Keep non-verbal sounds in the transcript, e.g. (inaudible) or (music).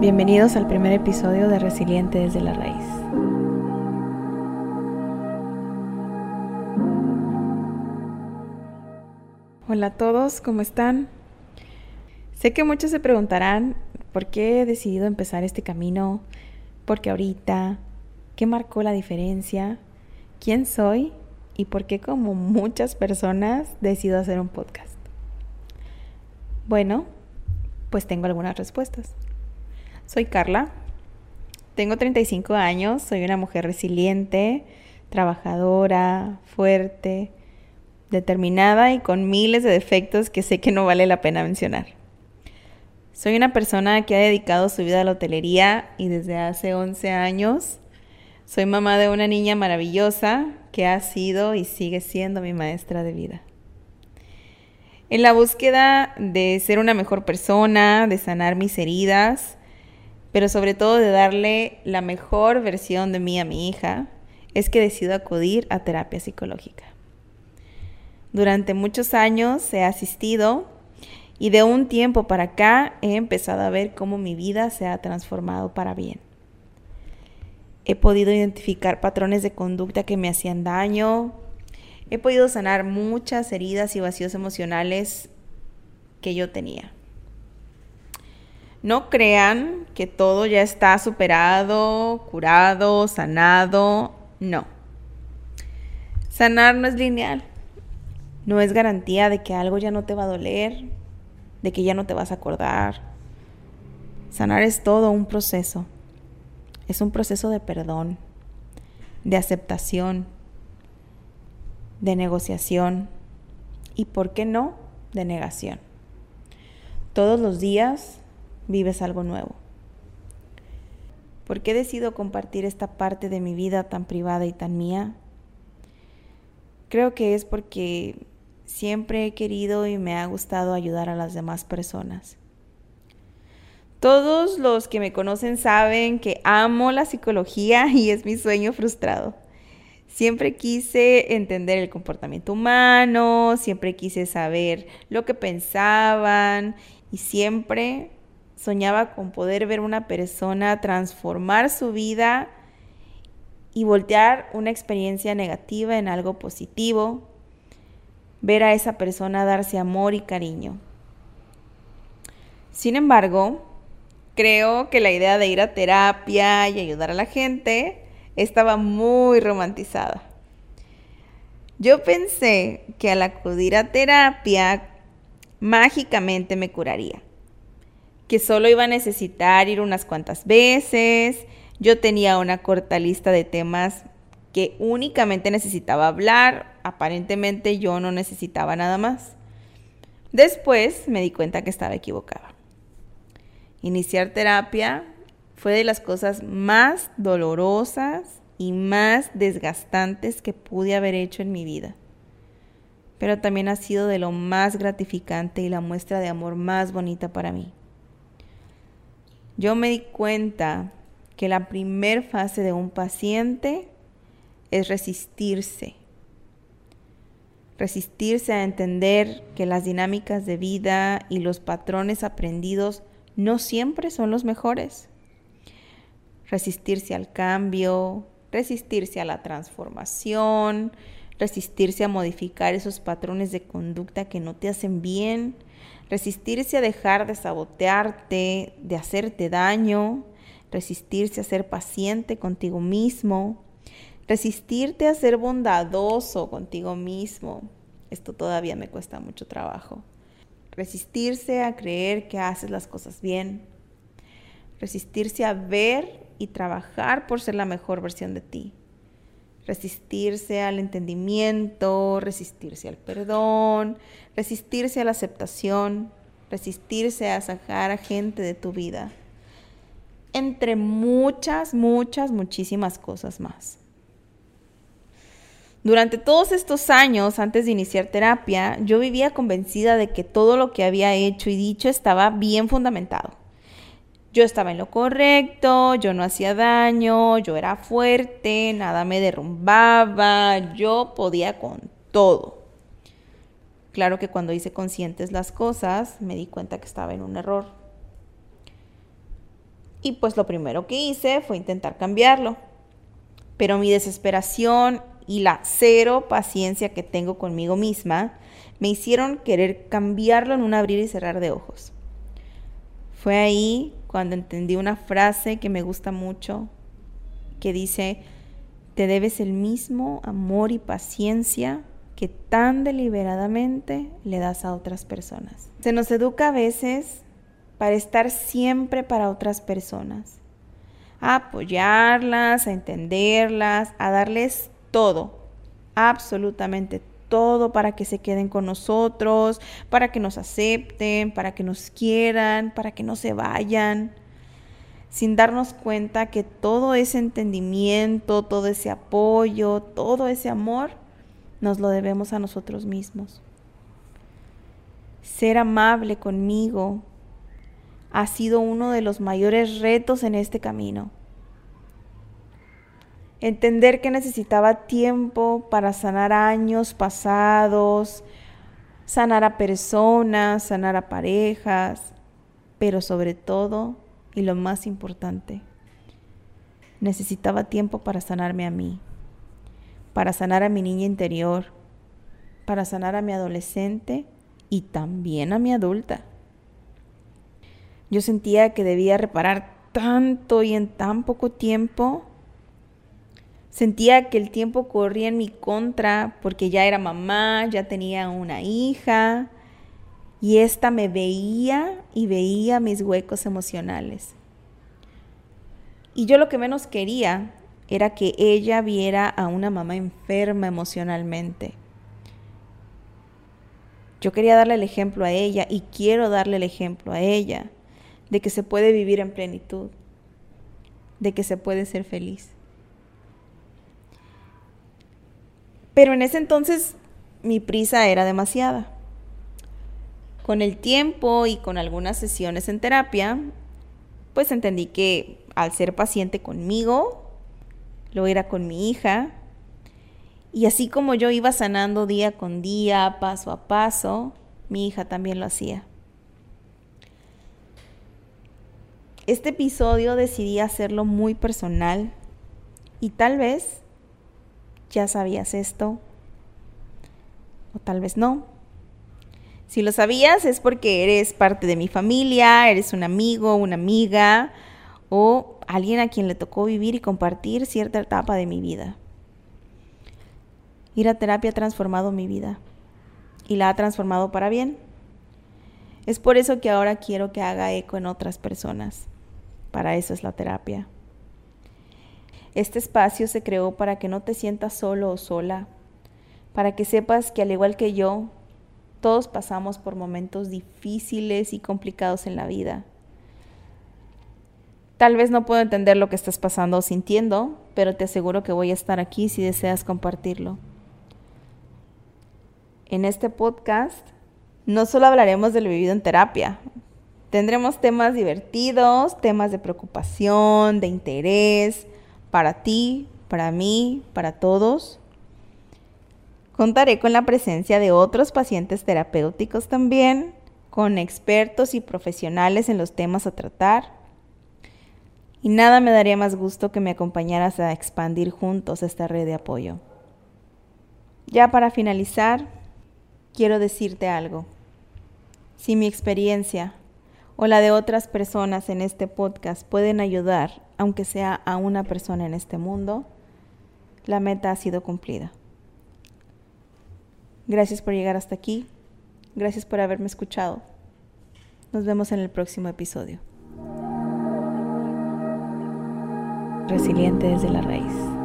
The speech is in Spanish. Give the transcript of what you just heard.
Bienvenidos al primer episodio de Resiliente desde la Raíz. Hola a todos, ¿cómo están? Sé que muchos se preguntarán por qué he decidido empezar este camino, por qué ahorita, qué marcó la diferencia, quién soy y por qué como muchas personas decido hacer un podcast. Bueno, pues tengo algunas respuestas. Soy Carla, tengo 35 años, soy una mujer resiliente, trabajadora, fuerte, determinada y con miles de defectos que sé que no vale la pena mencionar. Soy una persona que ha dedicado su vida a la hotelería y desde hace 11 años soy mamá de una niña maravillosa que ha sido y sigue siendo mi maestra de vida. En la búsqueda de ser una mejor persona, de sanar mis heridas, pero sobre todo de darle la mejor versión de mí a mi hija, es que decido acudir a terapia psicológica. Durante muchos años he asistido y de un tiempo para acá he empezado a ver cómo mi vida se ha transformado para bien. He podido identificar patrones de conducta que me hacían daño. He podido sanar muchas heridas y vacíos emocionales que yo tenía. No crean que todo ya está superado, curado, sanado. No. Sanar no es lineal. No es garantía de que algo ya no te va a doler, de que ya no te vas a acordar. Sanar es todo un proceso. Es un proceso de perdón, de aceptación, de negociación y, ¿por qué no?, de negación. Todos los días vives algo nuevo. ¿Por qué decido compartir esta parte de mi vida tan privada y tan mía? Creo que es porque siempre he querido y me ha gustado ayudar a las demás personas. Todos los que me conocen saben que amo la psicología (laughs) y es mi sueño frustrado. Siempre quise entender el comportamiento humano, siempre quise saber lo que pensaban y siempre soñaba con poder ver una persona transformar su vida y voltear una experiencia negativa en algo positivo, ver a esa persona darse amor y cariño. Sin embargo, creo que la idea de ir a terapia y ayudar a la gente estaba muy romantizada. Yo pensé que al acudir a terapia mágicamente me curaría que solo iba a necesitar ir unas cuantas veces. Yo tenía una corta lista de temas que únicamente necesitaba hablar. Aparentemente yo no necesitaba nada más. Después me di cuenta que estaba equivocada. Iniciar terapia fue de las cosas más dolorosas y más desgastantes que pude haber hecho en mi vida. Pero también ha sido de lo más gratificante y la muestra de amor más bonita para mí yo me di cuenta que la primer fase de un paciente es resistirse. Resistirse a entender que las dinámicas de vida y los patrones aprendidos no siempre son los mejores. Resistirse al cambio, resistirse a la transformación, resistirse a modificar esos patrones de conducta que no te hacen bien, resistirse a dejar de sabotearte, de hacerte daño, resistirse a ser paciente contigo mismo, resistirte a ser bondadoso contigo mismo. Esto todavía me cuesta mucho trabajo. Resistirse a creer que haces las cosas bien. Resistirse a ver y trabajar por ser la mejor versión de ti. Resistirse al entendimiento, resistirse al perdón, resistirse a la aceptación, resistirse a sacar a gente de tu vida, entre muchas, muchas, muchísimas cosas más. Durante todos estos años, antes de iniciar terapia, yo vivía convencida de que todo lo que había hecho y dicho estaba bien fundamentado. Yo estaba en lo correcto, yo no hacía daño, yo era fuerte, nada me derrumbaba, yo podía con todo. Claro que cuando hice conscientes las cosas, me di cuenta que estaba en un error. Y pues lo primero que hice fue intentar cambiarlo. Pero mi desesperación y la cero paciencia que tengo conmigo misma me hicieron querer cambiarlo en un abrir y cerrar de ojos. Fue ahí cuando entendí una frase que me gusta mucho, que dice, te debes el mismo amor y paciencia que tan deliberadamente le das a otras personas. Se nos educa a veces para estar siempre para otras personas, a apoyarlas, a entenderlas, a darles todo, absolutamente todo para que se queden con nosotros, para que nos acepten, para que nos quieran, para que no se vayan, sin darnos cuenta que todo ese entendimiento, todo ese apoyo, todo ese amor, nos lo debemos a nosotros mismos. Ser amable conmigo ha sido uno de los mayores retos en este camino. Entender que necesitaba tiempo para sanar años pasados, sanar a personas, sanar a parejas, pero sobre todo, y lo más importante, necesitaba tiempo para sanarme a mí para sanar a mi niña interior, para sanar a mi adolescente y también a mi adulta. Yo sentía que debía reparar tanto y en tan poco tiempo. Sentía que el tiempo corría en mi contra porque ya era mamá, ya tenía una hija y esta me veía y veía mis huecos emocionales. Y yo lo que menos quería era que ella viera a una mamá enferma emocionalmente. Yo quería darle el ejemplo a ella y quiero darle el ejemplo a ella de que se puede vivir en plenitud, de que se puede ser feliz. Pero en ese entonces mi prisa era demasiada. Con el tiempo y con algunas sesiones en terapia, pues entendí que al ser paciente conmigo, lo era con mi hija. Y así como yo iba sanando día con día, paso a paso, mi hija también lo hacía. Este episodio decidí hacerlo muy personal y tal vez ya sabías esto o tal vez no. Si lo sabías es porque eres parte de mi familia, eres un amigo, una amiga o alguien a quien le tocó vivir y compartir cierta etapa de mi vida. Ir a terapia ha transformado mi vida y la ha transformado para bien. Es por eso que ahora quiero que haga eco en otras personas. Para eso es la terapia. Este espacio se creó para que no te sientas solo o sola, para que sepas que al igual que yo, todos pasamos por momentos difíciles y complicados en la vida Tal vez no puedo entender lo que estás pasando o sintiendo, pero te aseguro que voy a estar aquí si deseas compartirlo. En este podcast no solo hablaremos de lo vivido en terapia, tendremos temas divertidos, temas de preocupación, de interés, para ti, para mí, para todos. Contaré con la presencia de otros pacientes terapéuticos también, con expertos y profesionales en los temas a tratar y nada me daría más gusto que me acompañaras a expandir juntos esta red de apoyo. Ya para finalizar, quiero decirte algo. Si mi experiencia o la de otras personas en este podcast pueden ayudar, aunque sea a una persona en este mundo, la meta ha sido cumplida. Gracias por llegar hasta aquí. Gracias por haberme escuchado. Nos vemos en el próximo episodio. resiliente desde la raíz.